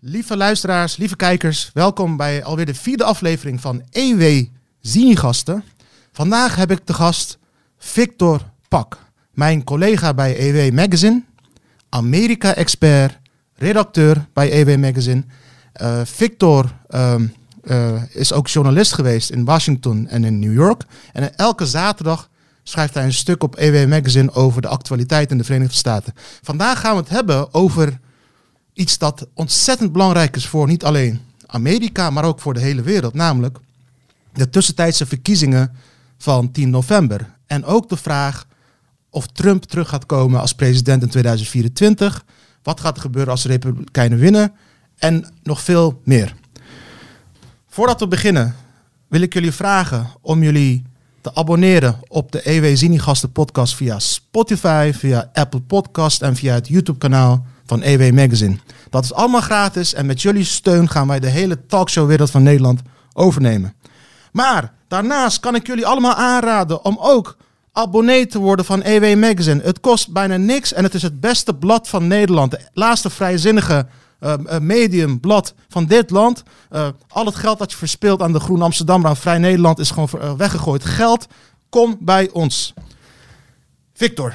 Lieve luisteraars, lieve kijkers, welkom bij alweer de vierde aflevering van EW Zini-gasten. Vandaag heb ik de gast Victor Pak, mijn collega bij EW Magazine, Amerika-expert, redacteur bij EW Magazine. Uh, Victor ehm, uh, is ook journalist geweest in Washington en in New York. En elke zaterdag schrijft hij een stuk op EW Magazine over de actualiteit in de Verenigde Staten. Vandaag gaan we het hebben over iets dat ontzettend belangrijk is voor niet alleen Amerika, maar ook voor de hele wereld. Namelijk de tussentijdse verkiezingen van 10 november. En ook de vraag of Trump terug gaat komen als president in 2024. Wat gaat er gebeuren als de Republikeinen winnen? En nog veel meer. Voordat we beginnen, wil ik jullie vragen om jullie te abonneren op de EW Zinigasten podcast via Spotify, via Apple Podcast en via het YouTube kanaal van EW Magazine. Dat is allemaal gratis en met jullie steun gaan wij de hele talkshowwereld van Nederland overnemen. Maar daarnaast kan ik jullie allemaal aanraden om ook abonnee te worden van EW Magazine. Het kost bijna niks en het is het beste blad van Nederland. De laatste vrijzinnige uh, medium, blad van dit land. Uh, al het geld dat je verspeelt aan de Groen Amsterdam, aan Vrij Nederland, is gewoon weggegooid geld. Kom bij ons. Victor,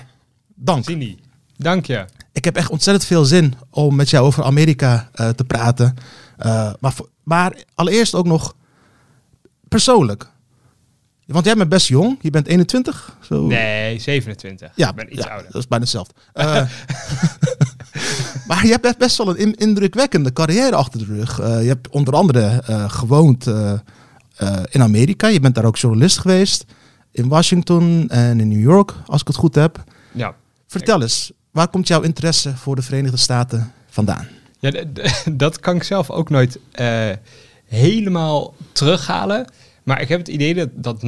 dank. Zini, dank je. Ik heb echt ontzettend veel zin om met jou over Amerika te praten. maar, maar allereerst ook nog persoonlijk. Want jij bent best jong. Je bent 21? Zo. Nee, 27. Ja, ik ben iets ja, ouder. Dat is bijna hetzelfde. Uh, maar je hebt best wel een indrukwekkende carrière achter de rug. Uh, je hebt onder andere uh, gewoond in Amerika. Je bent daar ook journalist geweest. In Washington en in New York, als ik het goed heb. Ja. Vertel eens, waar komt jouw interesse voor de Verenigde Staten vandaan? Ja, dat kan ik zelf ook nooit helemaal terughalen. Maar ik heb het idee dat, dat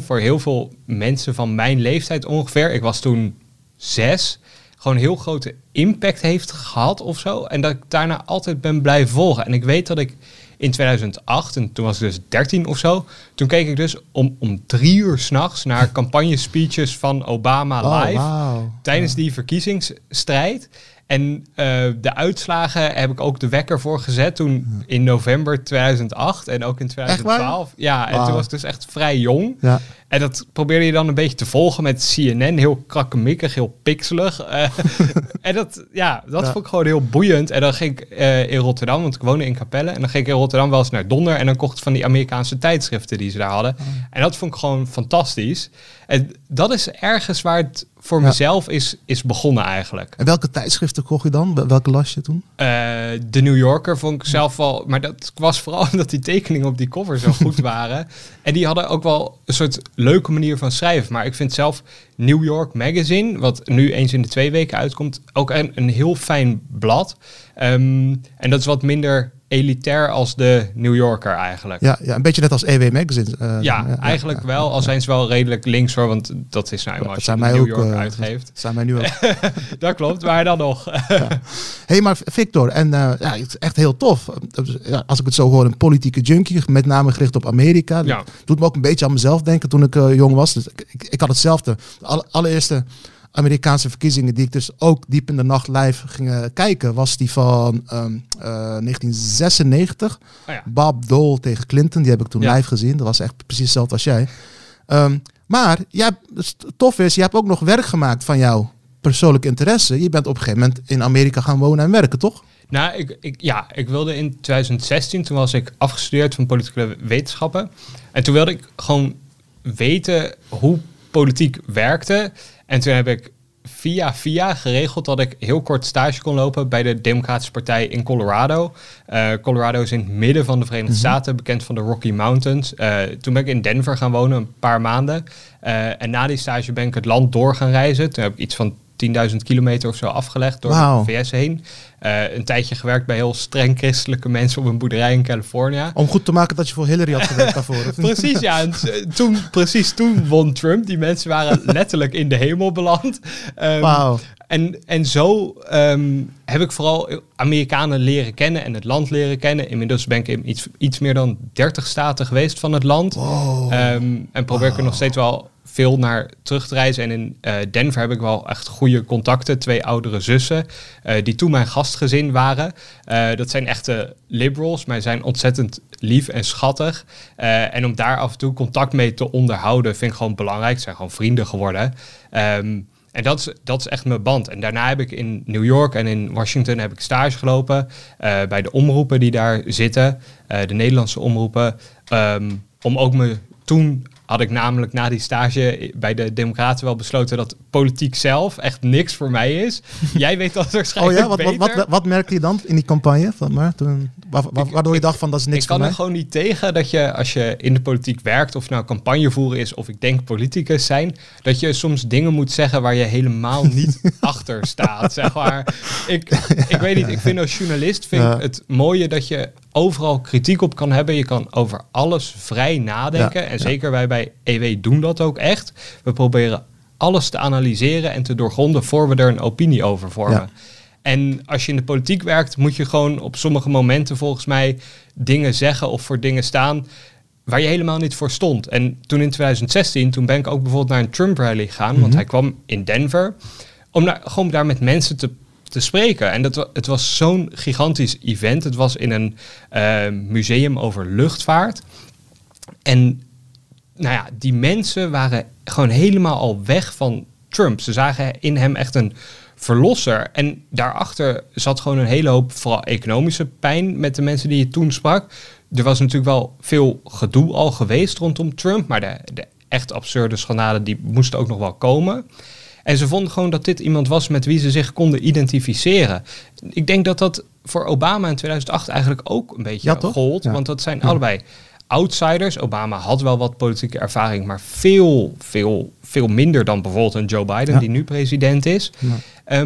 9-11 voor heel veel mensen van mijn leeftijd ongeveer, ik was toen zes, gewoon heel grote impact heeft gehad of zo. En dat ik daarna altijd ben blijven volgen. En ik weet dat ik in 2008, en toen was ik dus 13 of zo, toen keek ik dus om, om drie uur s'nachts naar campagne-speeches van Obama oh, live tijdens die verkiezingsstrijd. En uh, de uitslagen heb ik ook de wekker voor gezet toen in november 2008 en ook in 2012. Ja, en toen was ik dus echt vrij jong. Ja. En dat probeerde je dan een beetje te volgen met CNN. Heel krakkemikkig, heel pixelig. Uh, en dat, ja, dat vond ik gewoon heel boeiend. En dan ging ik uh, in Rotterdam, want ik woonde in Capelle. En dan ging ik in Rotterdam wel eens naar Donder. En dan kocht ik van die Amerikaanse tijdschriften die ze daar hadden. Oh. En dat vond ik gewoon fantastisch. En dat is ergens waar het voor mezelf is, is begonnen eigenlijk. En welke tijdschriften kocht je dan? Welke las je toen? Uh, de New Yorker vond ik zelf wel... Maar dat was vooral omdat die tekeningen op die cover zo goed waren. En die hadden ook wel een soort leuke manier van schrijven. Maar ik vind zelf New York Magazine, wat nu eens in de twee weken uitkomt, ook een, een heel fijn blad. Um, en dat is wat minder elitair als de New Yorker eigenlijk. Ja, ja een beetje net als EW Magazine. Uh, ja, ja, eigenlijk wel. Al zijn ze wel redelijk links hoor, want dat is nou eenmaal als je New ook, York uh, uitgeeft. Dat zijn mij nu ook. dat klopt, maar dan nog. hey, maar Victor, en uh, ja, het is echt heel tof. als ik het zo hoor, een politieke junkie, met name gericht op Amerika. Dat doet me ook een beetje aan mezelf denken toen ik jong was. Dus ik, ik, ik had hetzelfde. De allereerste Amerikaanse verkiezingen die ik dus ook diep in de nacht live ging eh, kijken, was die van um, uh, 1996. Oh ja. Bob Dole tegen Clinton, die heb ik toen live gezien. Dat was echt precies hetzelfde als jij. Um, maar ja, tof is, je hebt ook nog werk gemaakt van jouw persoonlijke interesse. Je bent op een gegeven moment in Amerika gaan wonen en werken, toch? Nou, ik, ik, ja, ik wilde in 2016, toen was ik afgestudeerd van politieke wetenschappen. En toen wilde ik gewoon weten hoe politiek werkte. En toen heb ik via via geregeld dat ik heel kort stage kon lopen bij de Democratische Partij in Colorado. Uh, Colorado is in het midden van de Verenigde mhm. Staten, bekend van de Rocky Mountains. Uh, toen ben ik in Denver gaan wonen, een paar maanden. Uh, en na die stage ben ik het land door gaan reizen. Toen heb ik iets van 10.000 kilometer of zo afgelegd door de VS heen. Uh, een tijdje gewerkt bij heel streng christelijke mensen op een boerderij in Californië. Om goed te maken dat je voor Hillary had gewerkt daarvoor. precies, ja. En toen, precies toen won Trump. Die mensen waren letterlijk in de hemel beland. Um, Wauw. En, en zo um, heb ik vooral Amerikanen leren kennen en het land leren kennen. Inmiddels ben ik in iets, iets meer dan 30 staten geweest van het land. Wow. Um, en probeer wow. ik er nog steeds wel veel naar terug te reizen. En in eh, Denver heb ik wel echt goede contacten. Twee oudere zussen, eh, die toen mijn gastgezin waren. Eh, dat zijn echte liberals, maar zijn ontzettend lief en schattig. En om daar af en toe contact mee te onderhouden, vind ik gewoon belangrijk. Ze zijn gewoon vrienden geworden. Ehm, en dat is, dat is echt mijn band. En daarna heb ik in New York en in Washington heb ik stage gelopen. bij de omroepen die daar zitten. de Nederlandse omroepen. Ehm, om ook me toen had ik namelijk na die stage bij de Democraten wel besloten dat politiek zelf echt niks voor mij is. Jij weet dat Oh waarschijnlijk ja, wat, wat, beter. wat, wat merkte je dan in die campagne? Van, maar toen, wa- wa- Ik- waardoor je ik- dacht van dat is niks ik kan voor mij? er gewoon niet tegen dat je, als je in de politiek werkt, of nou campagne voeren is, of ik denk politicus zijn, dat je soms dingen moet zeggen waar je helemaal niet achter staat. Zeg maar. ik, ik weet niet, ik vind als journalist vind Ja. ik het mooie dat je overal kritiek op kan hebben. Je kan over alles vrij nadenken. Ja, en ja. zeker wij bij EW doen dat ook echt. We proberen alles te analyseren en te doorgronden voor we er een opinie over vormen. Ja. En als je in de politiek werkt, moet je gewoon op sommige momenten volgens mij dingen zeggen of voor dingen staan waar je helemaal niet voor stond. En toen in 2016, toen ben ik ook bijvoorbeeld naar een Trump rally gegaan, want Mhm. hij kwam in Denver, om daar, gewoon daar met mensen te, te spreken. En dat, het was zo'n gigantisch event. Het was in een eh, museum over luchtvaart. En nou ja, die mensen waren gewoon helemaal al weg van Trump. Ze zagen in hem echt een verlosser. En daarachter zat gewoon een hele hoop, vooral economische pijn met de mensen die je toen sprak. Er was natuurlijk wel veel gedoe al geweest rondom Trump, maar de, de echt absurde schandalen die moesten ook nog wel komen. En ze vonden gewoon dat dit iemand was met wie ze zich konden identificeren. Ik denk dat dat voor Obama in 2008 eigenlijk ook een beetje Ja, gold. Ja. Want dat zijn allebei outsiders. Obama had wel wat politieke ervaring, maar veel, veel, veel minder dan bijvoorbeeld een Joe Biden, die nu president is. Ja.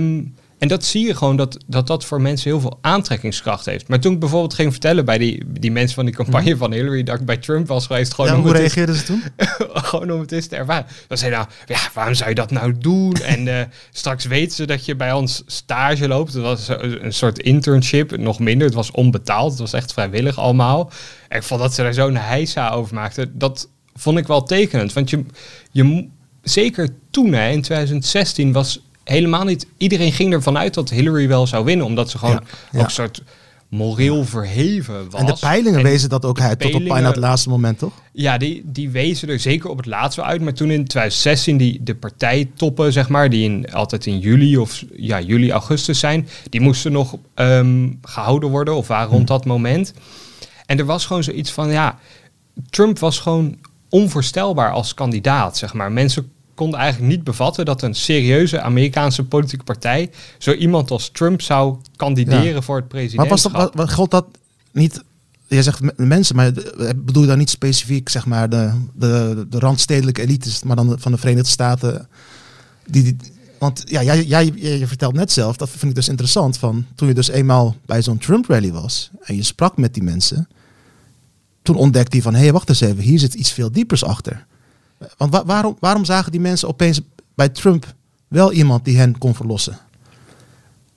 En dat zie je gewoon dat, dat dat voor mensen heel veel aantrekkingskracht heeft. Maar toen ik bijvoorbeeld ging vertellen bij die, die mensen van die campagne van Hillary dat ik bij Trump was geweest, gewoon Ja, om hoe reageerden ze toen? gewoon om het eens te ervaren. Dan zei nou, ja, waarom zou je dat nou doen? En eh, straks weten ze dat je bij ons stage loopt. Het was een soort internship, nog minder. Het was onbetaald, het was echt vrijwillig allemaal. En ik vond dat ze daar zo'n heisa over maakten. Dat vond ik wel tekenend. Want je, je zeker toen, hè, in 2016, was helemaal niet... Iedereen ging ervan uit dat Hillary wel zou winnen. Omdat ze gewoon Ja, ook een soort moreel verheven was. En de peilingen En- wezen dat ook uit, tot op bijna het laatste moment, toch? ja, die, die wezen er zeker op het laatst wel uit. Maar toen in 2016 die, de partijtoppen, zeg maar, die in, altijd in juli of ja, juli, augustus zijn, die moesten nog ehm, gehouden worden of waren rond dat moment. En er was gewoon zoiets van, ja, Trump was gewoon onvoorstelbaar als kandidaat, zeg maar. Mensen konden eigenlijk niet bevatten dat een serieuze Amerikaanse politieke partij zo iemand als Trump zou kandideren voor het Maar presidentschap. was dat, wat, gold dat niet... Jij zegt me- mensen, maar de- bedoel je dan niet specifiek zeg maar, de, de, de randstedelijke elites, maar dan de- van de Verenigde Staten? Die, die, want ja, jij, jij, vertelt net zelf, dat vind ik dus interessant, van toen je dus eenmaal bij zo'n Trump-rally was en je sprak met die mensen, toen ontdekte hij van, hé, hey, wacht eens even, hier zit iets veel diepers achter. Want wa- waarom, waarom zagen die mensen opeens bij Trump wel iemand die hen kon verlossen?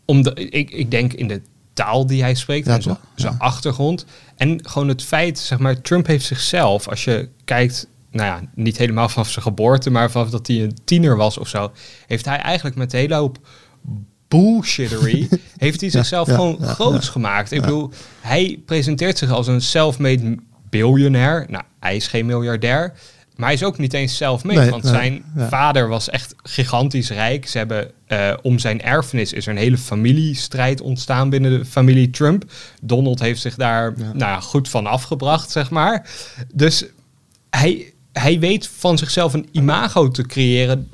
Omdat ik, ik denk in de taal die hij spreekt Ja, en zijn Ja. achtergrond. En gewoon het feit, zeg maar, Trump heeft zichzelf, als je kijkt, nou ja, niet helemaal vanaf zijn geboorte, maar vanaf dat hij een tiener was of zo, heeft hij eigenlijk met een hele hoop bullshittery, heeft hij zichzelf ja, gewoon groots gemaakt. Ik bedoel, hij presenteert zich als een self-made biljonair. Nou, hij is geen miljardair. Maar hij is ook niet eens self-made, Nee, want nee, zijn ja. vader was echt gigantisch rijk. Ze hebben eh, om zijn erfenis is er een hele familiestrijd ontstaan binnen de familie Trump. Donald heeft zich daar Ja. nou ja, goed van afgebracht, zeg maar. Dus hij, hij weet van zichzelf een imago te creëren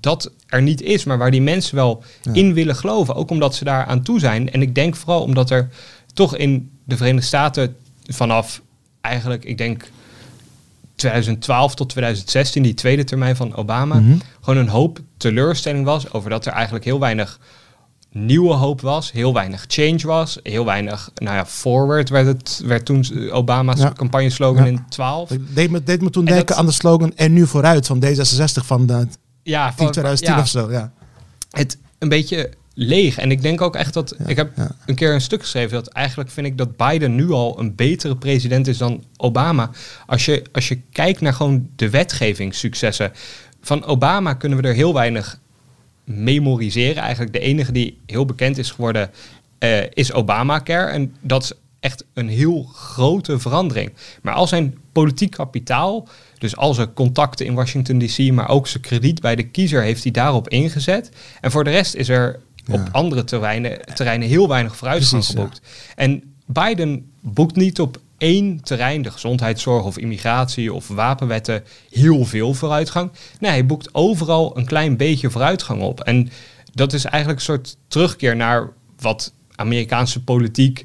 dat er niet is, maar waar die mensen wel Ja. in willen geloven. Ook omdat ze daar aan toe zijn. En ik denk vooral omdat er toch in de Verenigde Staten vanaf eigenlijk, ik denk 2012 tot 2016, die tweede termijn van Obama, Mhm. gewoon een hoop teleurstelling was over dat er eigenlijk heel weinig nieuwe hoop was, heel weinig change was, heel weinig, nou ja, forward werd het, werd toen Obama's Ja. campagneslogan Ja. in 12. Het deed me, deed me toen En denken dat- aan de slogan en nu vooruit van D66 van de Ja, 10 2010 ja, of zo. Ja. het een beetje leeg. En ik denk ook echt dat... Ja, ik heb ja. een keer een stuk geschreven dat eigenlijk vind ik dat Biden nu al een betere president is dan Obama. Als je, als je kijkt naar gewoon de wetgevingssuccessen. Van Obama kunnen we er heel weinig memoriseren. Eigenlijk de enige die heel bekend is geworden eh, is Obamacare. En dat is echt een heel grote verandering. Maar al zijn politiek kapitaal, dus al zijn contacten in Washington DC, maar ook zijn krediet bij de kiezer, heeft hij daarop ingezet. En voor de rest is er Ja. op andere terreinen, terreinen heel weinig vooruitgang ja. geboekt. En Biden boekt niet op één terrein, de gezondheidszorg of immigratie of wapenwetten, heel veel vooruitgang. Nee, hij boekt overal een klein beetje vooruitgang op. En dat is eigenlijk een soort terugkeer naar wat Amerikaanse politiek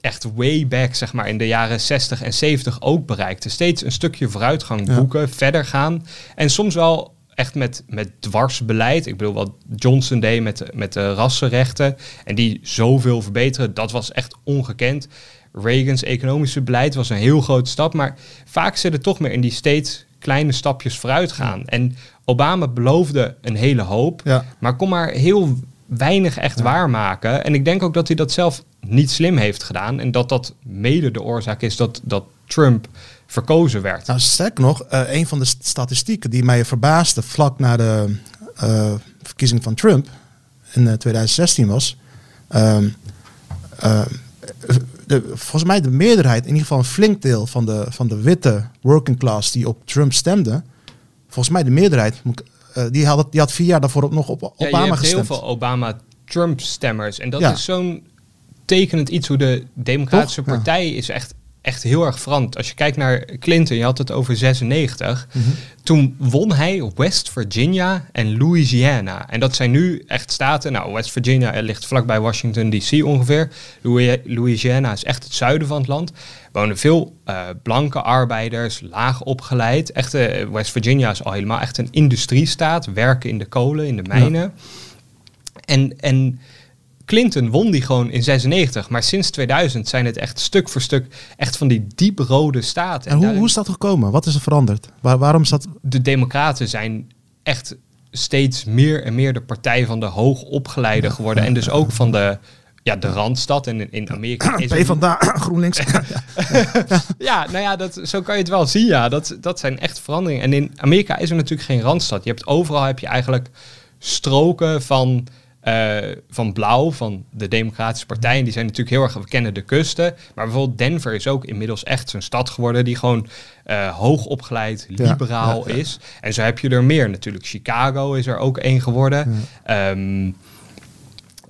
echt way back, zeg maar, in de jaren 60 en 70 ook bereikte. Steeds een stukje vooruitgang Ja. boeken, verder gaan. En soms wel echt met, met dwarsbeleid. Ik bedoel, wat Johnson deed met, de- met de rassenrechten. En die zoveel verbeteren, dat was echt ongekend. Reagans economische beleid was een heel grote stap. Maar vaak zit het toch meer in die steeds kleine stapjes vooruit gaan. En Obama beloofde een hele hoop. Ja. Maar kon maar heel weinig echt waarmaken. En ik denk ook dat hij dat zelf niet slim heeft gedaan. En dat dat mede de oorzaak is dat, dat Trump verkozen werd. Nou, sterker nog, eh, een van de st- statistieken die mij verbaasde vlak na de eh, verkiezing van Trump in eh, 2016 was. ehm, eh, de, volgens mij de meerderheid, in ieder geval een flink deel van de, van de witte working class die op Trump stemde. Volgens mij de meerderheid, eh, die, had, die had vier jaar daarvoor nog op Ja, je Obama hebt gestemd. heel veel Obama-Trump-stemmers. En dat Ja. is zo'n tekenend iets hoe de Democratische Toch? Ja. Partij is echt, echt heel erg veranderd. Als je kijkt naar Clinton, je had het over 96. Mhm. Toen won hij West Virginia en Louisiana. En dat zijn nu echt staten. Nou, West Virginia ligt vlakbij Washington DC ongeveer. Louis- Louisiana is echt het zuiden van het land. Er wonen veel eh, blanke arbeiders, laag opgeleid. Echt, eh, West Virginia is al helemaal echt een industriestaat. Werken in de kolen, in de mijnen. En, en Clinton won die gewoon in 96. Maar sinds 2000 zijn het echt stuk voor stuk echt van die dieprode staten. En hoe, daarin- hoe is dat gekomen? Wat is er veranderd? Waar, waarom is dat? de Democraten zijn echt steeds meer en meer de partij van de hoogopgeleiden geworden. En dus ook van de, ja, de Randstad. En in, in Amerika is P van daar, GroenLinks. Ja, nou ja, dat, zo kan je het wel zien. Ja, dat, dat zijn echt veranderingen. En in Amerika is er natuurlijk geen randstad. Je hebt overal heb je eigenlijk stroken van, eh, van blauw van de Democratische Partij. En die zijn natuurlijk heel erg, we kennen de kusten. Maar bijvoorbeeld Denver is ook inmiddels echt zo'n stad geworden die gewoon eh hoog opgeleid, Ja, liberaal ja, ja. is. En zo heb je er meer natuurlijk. Chicago is er ook één geworden. Ehm,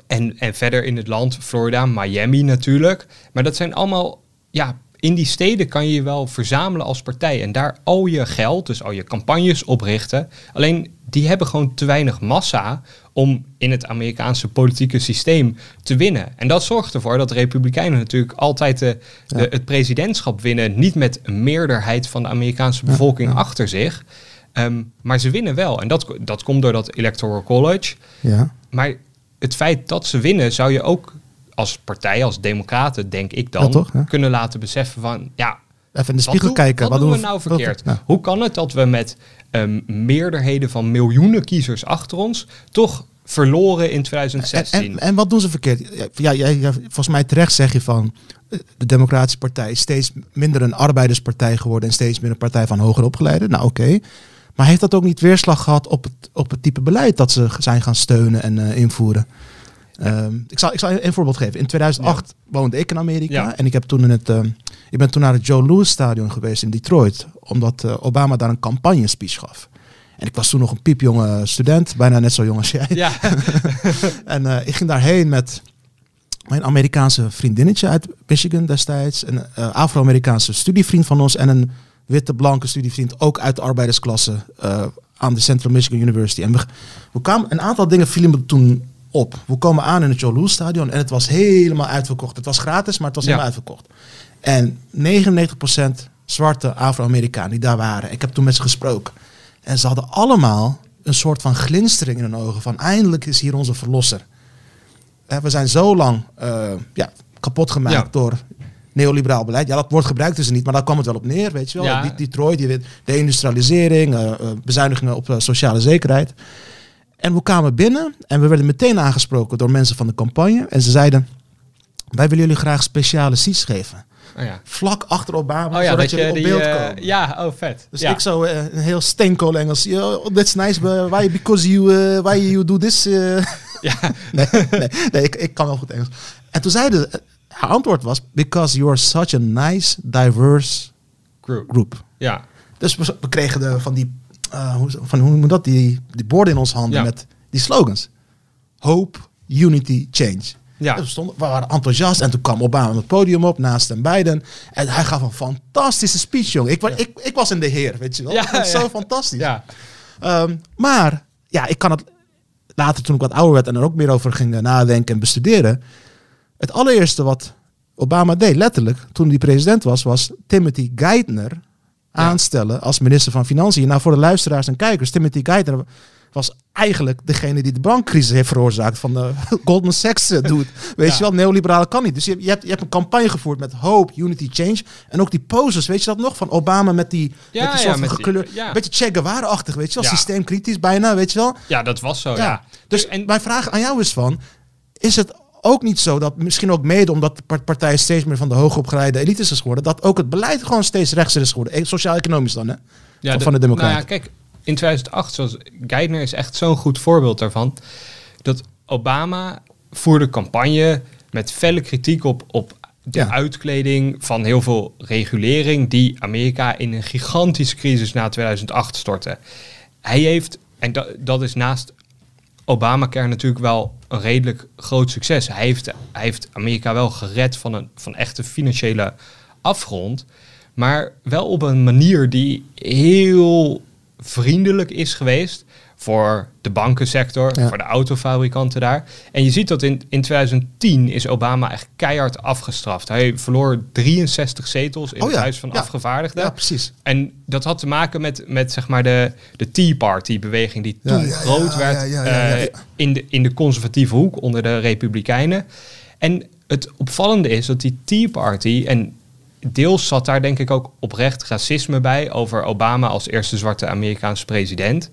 en, en verder in het land, Florida, Miami natuurlijk. Maar dat zijn allemaal, ja, in die steden kan je je wel verzamelen als partij. En daar al je geld, dus al je campagnes oprichten. Alleen die hebben gewoon te weinig massa om in het Amerikaanse politieke systeem te winnen. En dat zorgt ervoor dat de Republikeinen natuurlijk altijd de, de- Ja. het presidentschap winnen. Niet met een meerderheid van de Amerikaanse bevolking achter zich. Ehm, maar ze winnen wel. En dat, dat komt door dat Electoral College. ja. Maar het feit dat ze winnen, zou je ook als partij, als democraten, denk ik dan, toch, kunnen laten beseffen van, ja, Even in de wat, spiegel doen- kijken. wat doen we we- nou verkeerd? ja. Hoe kan het dat we met ehm, meerderheden van miljoenen kiezers achter ons toch verloren in En, 2016? en, en wat doen ze verkeerd? Ja, ja, volgens mij terecht zeg je van eh, de Democratische Partij is steeds minder een arbeiderspartij geworden en steeds meer een partij van hoger opgeleiden. Nou oké. Maar heeft dat ook niet weerslag gehad op het, op het type beleid dat ze zijn gaan steunen en eh, invoeren? Ehm, ik, zal, ik zal een voorbeeld geven. In 2008 woonde ik in Amerika Ja. en ik, heb toen in het, ehm, ik ben toen naar het Joe Louis Stadion geweest in Detroit, omdat eh, Obama daar een campagne speech gaf. En ik was toen nog een piepjonge student, bijna net zo jong als jij. ja, En eh, ik ging daarheen met mijn Amerikaanse vriendinnetje uit Michigan destijds. Een eh, Afro-Amerikaanse studievriend van ons. En een witte blanke studievriend ook uit de arbeidersklasse aan de Central Michigan University. En we, we kwamen, een aantal dingen vielen me toen op. We komen aan in het Joe Louis Stadion en het was helemaal uitverkocht. Het was gratis, maar het was Ja. helemaal uitverkocht. En 99% zwarte Afro-Amerikanen die daar waren. Ik heb toen met ze gesproken. En ze hadden allemaal een soort van glinstering in hun ogen. Van eindelijk is hier onze verlosser. We zijn zo lang eh, ja, kapot gemaakt Ja. door neoliberaal beleid. Ja, dat woord gebruikt dus niet, maar daar kwam het wel op neer, weet je wel. Ja. Die- de industrialisering, eh, eh, bezuinigingen op sociale zekerheid. En we kwamen binnen en we werden meteen aangesproken door mensen van de campagne. En ze zeiden, wij willen jullie graag speciale seats geven. Oh ja. Vlak achter Obama, Oh ja, zodat jullie je op die... beeld komen. ja, oh vet. Dus ja. ik zo eh, een heel steenkool Engels. "Yo, that's nice, but why? Because you, eh, why you do this? eh?" ja. nee, nee, nee ik, ik kan wel goed Engels. En toen zeiden ze, haar antwoord was, because you are such a nice, diverse Group. group. Ja. Dus we, we kregen de, van die, eh, hoe, van, hoe moet dat, die, die borden in onze handen Ja. met die slogans. Hope, unity, change. Ja. Dus we, stonden, we waren enthousiast en toen kwam Obama op het podium op naast hem beiden. En hij gaf een fantastische speech, jongen. Ik, wa- ik, ik was in de heer, weet je wel. Ja, Dat ja. zo fantastisch. Ja. Ehm, maar ja, ik kan het later toen ik wat ouder werd en er ook meer over ging nadenken en bestuderen. Het allereerste wat Obama deed, letterlijk, toen hij president was, was Timothy Geithner aanstellen als minister van Financiën. Nou, voor de luisteraars en kijkers, Timothy Geithner was eigenlijk degene die de bankcrisis heeft veroorzaakt van de Goldman Sachs eh, doet. Weet Ja. je wel, neoliberale kan niet. Dus je, je, hebt, je hebt een campagne gevoerd met hope, unity, change. En ook die poses, weet je dat nog? Van Obama met die, Ja, met die ja, soort van met die- ja. beetje Che Guevara-achtig, weet je wel? Ja. Systeemkritisch bijna, weet je wel? ja, dat was zo, Ja. ja. Dus en mijn vraag aan jou is van, is het ook niet zo dat misschien ook mede omdat de par- partij steeds meer van de hoogopgeleide elites is geworden, dat ook het beleid gewoon steeds rechtser is geworden, eh, sociaal-economisch dan, hè? Ja, van de Democraten. Nou ja, kijk, in 2008, zoals Geithner is echt zo'n goed voorbeeld daarvan. Dat Obama voerde campagne met felle kritiek op, op de Ja. uitkleding van heel veel regulering die Amerika in een gigantische crisis na 2008 stortte. Hij heeft, en dat, dat is naast Obamacare natuurlijk wel een redelijk groot succes. Hij heeft, hij heeft Amerika wel gered van een van echte financiële afgrond. Maar wel op een manier die heel vriendelijk is geweest voor de bankensector, Ja. voor de autofabrikanten daar. En je ziet dat in, in 2010 is Obama echt keihard afgestraft. Hij verloor 63 zetels in Oh het ja, Huis van ja. Afgevaardigden. Ja, precies. En dat had te maken met, met zeg maar de, de Tea Party-beweging die toen groot werd eh, in, de, in de conservatieve hoek onder de Republikeinen. En het opvallende is dat die Tea Party, en deels zat daar denk ik ook oprecht racisme bij over Obama als eerste zwarte Amerikaanse president.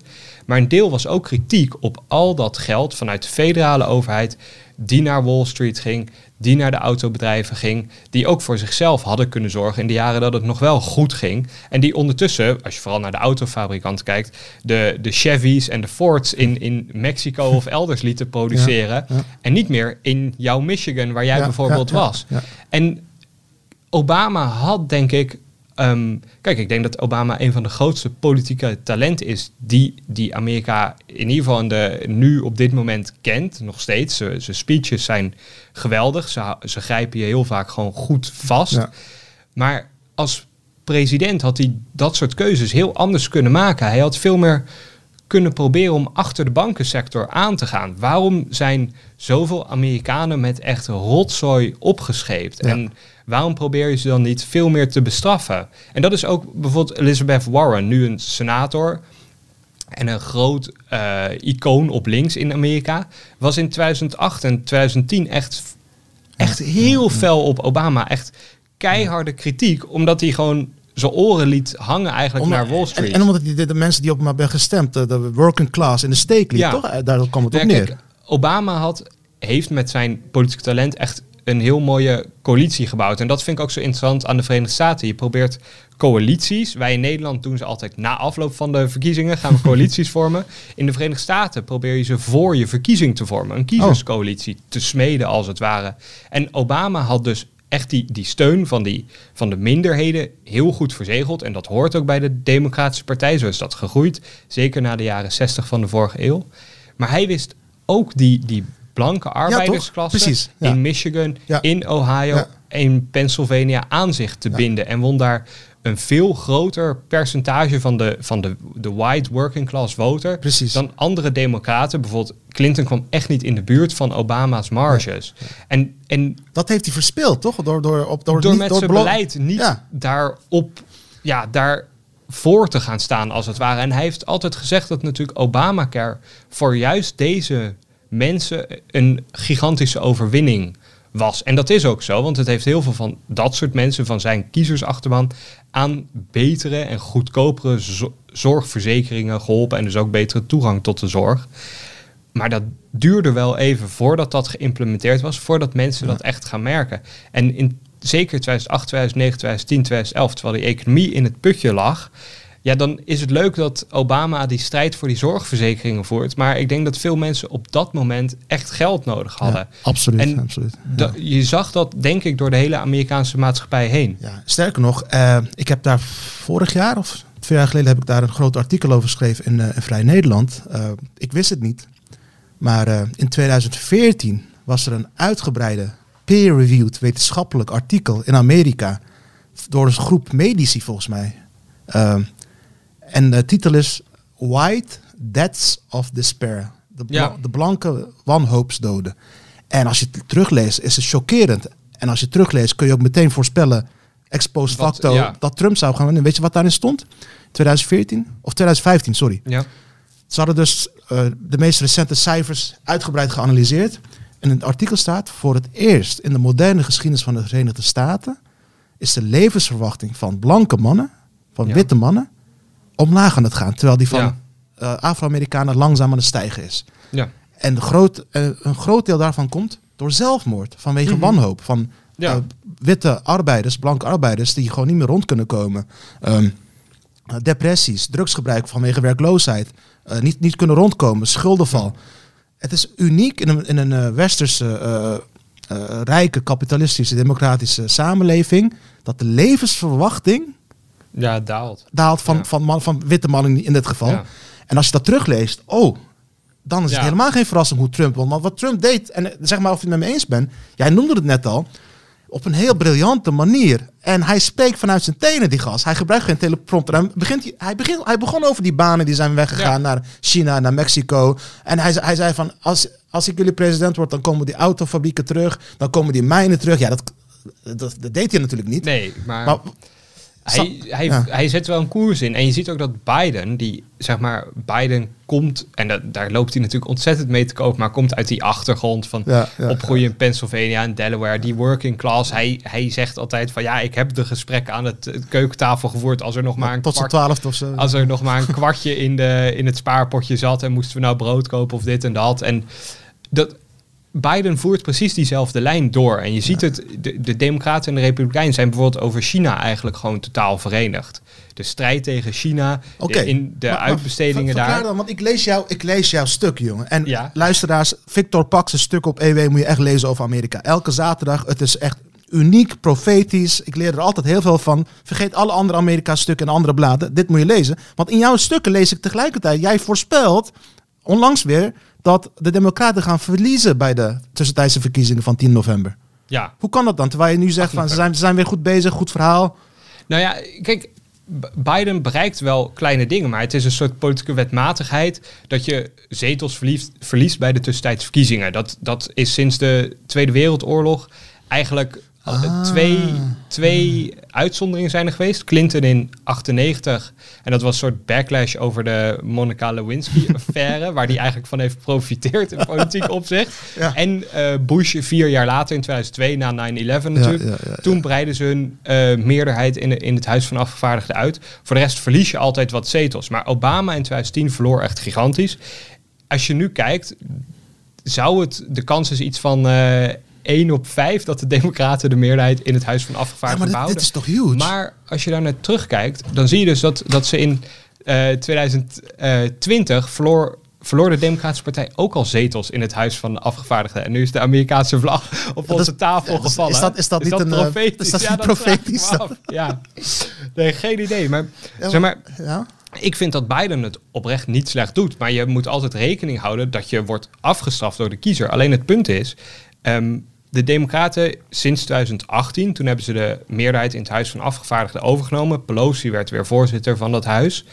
Maar een deel was ook kritiek op al dat geld vanuit de federale overheid die naar Wall Street ging, die naar de autobedrijven ging, die ook voor zichzelf hadden kunnen zorgen in de jaren dat het nog wel goed ging. En die ondertussen, als je vooral naar de autofabrikanten kijkt, de, de Chevys en de Fords in, in Mexico of elders lieten produceren. ja. En niet meer in jouw Michigan, waar jij Ja, bijvoorbeeld was. En Obama had, denk ik. Ehm, kijk, ik denk dat Obama een van de grootste politieke talenten is die, die Amerika in ieder geval in de, nu op dit moment kent, nog steeds. Zijn speeches zijn geweldig. Ze, grijpen je heel vaak gewoon goed vast. Ja. Maar als president had hij dat soort keuzes heel anders kunnen maken. Hij had veel meer kunnen proberen om achter de bankensector aan te gaan. Waarom zijn zoveel Amerikanen met echt rotzooi opgescheept? Ja. En waarom probeer je ze dan niet veel meer te bestraffen? En dat is ook bijvoorbeeld Elizabeth Warren, nu een senator en een groot eh, icoon op links in Amerika, was in 2008 en 2010 echt, echt heel fel op Obama. Echt keiharde kritiek, omdat hij gewoon zijn oren liet hangen eigenlijk Om- naar Wall Street. En, en omdat die, de, de mensen die op hem hebben gestemd, de, de working class in de steek liet, Ja. toch? Eh, Daar kwam het op neer. kijk, Obama had, heeft met zijn politieke talent echt een heel mooie coalitie gebouwd. En dat vind ik ook zo interessant aan de Verenigde Staten. Je probeert coalities. Wij in Nederland doen ze altijd na afloop van de verkiezingen. Gaan we coalities vormen. In de Verenigde Staten probeer je ze voor je verkiezing te vormen. Een kiezerscoalitie te smeden als het ware. En Obama had dus echt die, die steun van, die, van de minderheden heel goed verzegeld. En dat hoort ook bij de Democratische Partij. Zo is dat gegroeid. Zeker na de jaren 60 van de vorige eeuw. Maar hij wist ook die, die blanke arbeidersklasse ja. in Michigan, in Ohio, in Pennsylvania aan zich te binden. En won daar een veel groter percentage van de, van de, de white working class voter Precies. dan andere democraten. Bijvoorbeeld Clinton kwam echt niet in de buurt van Obama's marges. En, en Dat heeft hij verspeeld, toch? Door, door, op, door, door niet- met door zijn beleid niet Ja. daarop, ja, daar voor te gaan staan als het ware. En hij heeft altijd gezegd dat natuurlijk Obamacare voor juist deze mensen een gigantische overwinning was. En dat is ook zo, want het heeft heel veel van dat soort mensen, van zijn kiezersachterban, aan betere en goedkopere zo- zorgverzekeringen geholpen en dus ook betere toegang tot de zorg. Maar dat duurde wel even voordat dat geïmplementeerd was, voordat mensen dat echt gaan merken. En in zeker 2008, 2009, 2010, 2011, terwijl die economie in het putje lag, ja, dan is het leuk dat Obama die strijd voor die zorgverzekeringen voert. Maar ik denk dat veel mensen op dat moment echt geld nodig hadden. Ja, absoluut. En absoluut. Da- je zag dat, denk ik, door de hele Amerikaanse maatschappij heen. Ja, sterker nog, eh, ik heb daar vorig jaar of twee jaar geleden heb ik daar een groot artikel over geschreven in, eh, in Vrij Nederland. Eh, ik wist het niet. Maar in 2014 was er een uitgebreide peer-reviewed wetenschappelijk artikel in Amerika door een groep medici volgens mij. Eh, en de titel is White Deaths of Despair. De, Ja. de blanke wanhoopsdoden. En als je het terugleest, is het chockerend. En als je het terugleest, kun je ook meteen voorspellen, ex post facto, ja. dat Trump zou gaan winnen. Weet je wat daarin stond? 2014? Of 2015, sorry. Ja. Ze hadden dus eh, de meest recente cijfers uitgebreid geanalyseerd. En in het artikel staat, voor het eerst in de moderne geschiedenis van de Verenigde Staten is de levensverwachting van blanke mannen, van Ja. witte mannen, omlaag aan het gaan. Terwijl die van Ja. eh, Afro-Amerikanen langzaam aan het stijgen is. Ja. En de groot, eh, een groot deel daarvan komt door zelfmoord, vanwege Mhm. wanhoop. Van Ja. eh, witte arbeiders, blanke arbeiders, die gewoon niet meer rond kunnen komen. Ehm, eh, depressies, drugsgebruik vanwege werkloosheid, niet, niet kunnen rondkomen, schuldenval. Het is uniek in een, in een westerse, rijke, kapitalistische, democratische samenleving dat de levensverwachting ja, daalt. daalt van, Ja. van, man, van witte mannen in dit geval. Ja. En als je dat terugleest, oh, dan is het helemaal geen verrassing hoe Trump. Want wat Trump deed, en zeg maar of je het met me eens bent, jij noemde het net al, op een heel briljante manier. En hij spreekt vanuit zijn tenen, die gast. Hij gebruikt geen teleprompter. Hij, begint, hij, begint, hij begon over die banen die zijn weggegaan Ja. naar China, naar Mexico. En hij, zei- hij zei van, als, als ik jullie president word, dan komen die autofabrieken terug. Dan komen die mijnen terug. Ja, dat, dat, dat deed hij natuurlijk niet. Nee, maar, Maar hij, hij, Ja. hij zet wel een koers in. En je ziet ook dat Biden, die zeg maar, Biden komt, en dat, daar loopt hij natuurlijk ontzettend mee te koop, maar komt uit die achtergrond van Ja, ja, opgroeien in Pennsylvania en Delaware, die working class. Hij, hij zegt altijd van ja, ik heb de gesprekken aan het keukentafel gevoerd als er nog maar een tot kwart of zo. als er nog maar een kwartje in, de, in het spaarpotje zat en moesten we nou brood kopen of dit en dat. En dat, Biden voert precies diezelfde lijn door. En je ziet het, de, de Democraten en de Republikeinen zijn bijvoorbeeld over China eigenlijk gewoon totaal verenigd. De strijd tegen China, de- Oké. in de Maar- maar uitbestedingen verklaar daar. Dan, want ik lees, jou, ik lees jouw stuk, jongen. En Ja. luisteraars, Victor Pax een stuk op EW moet je echt lezen over Amerika. Elke zaterdag, het is echt uniek, profetisch. Ik leer er altijd heel veel van. Vergeet alle andere Amerika-stukken en andere bladen. Dit moet je lezen. Want in jouw stukken lees ik tegelijkertijd, jij voorspelt onlangs weer dat de Democraten gaan verliezen bij de tussentijdse verkiezingen van 10 november. Ja, Hoe kan dat dan? Terwijl je nu zegt van ze zijn, ze zijn weer goed bezig, goed verhaal. Nou ja, kijk, Biden bereikt wel kleine dingen, maar het is een soort politieke wetmatigheid dat je zetels verliest, verliest bij de tussentijdse verkiezingen. Dat, dat is sinds de Tweede Wereldoorlog eigenlijk al- Ah. twee, twee uitzonderingen zijn er geweest. Clinton in 98 en dat was een soort backlash over de Monica Lewinsky-affaire, waar die eigenlijk van heeft geprofiteerd in politiek opzicht. Ja. En eh, Bush vier jaar later in 2002 na 9-11 natuurlijk. ja, ja, ja. Toen breiden ze hun eh, meerderheid in, de- in het Huis van Afgevaardigden uit. Voor de rest verlies je altijd wat zetels. Maar Obama in 2010 verloor echt gigantisch. Als je nu kijkt, zou het, de kans is iets van eh 1 op 5 dat de Democraten de meerderheid in het Huis van Ja, maar Afgevaardigden dit, is toch huge? Maar als je daar naar terugkijkt, dan zie je dus dat, dat ze in eh 2020 verloor, verloor de Democratische Partij ook al zetels in het Huis van de Afgevaardigden. En nu is de Amerikaanse vlag op dat onze is- tafel dat is- gevallen. is dat- is dat niet een, eh, profetisch? is dat Ja, profetisch af. Ja, nee, geen idee. Maar, Ja, zeg maar ja? ik vind dat Biden het oprecht niet slecht doet. Maar je moet altijd rekening houden dat je wordt afgestraft door de kiezer. Alleen het punt is, ehm, de Democraten sinds 2018, toen hebben ze de meerderheid in het Huis van Afgevaardigden overgenomen. Pelosi werd weer voorzitter van dat huis.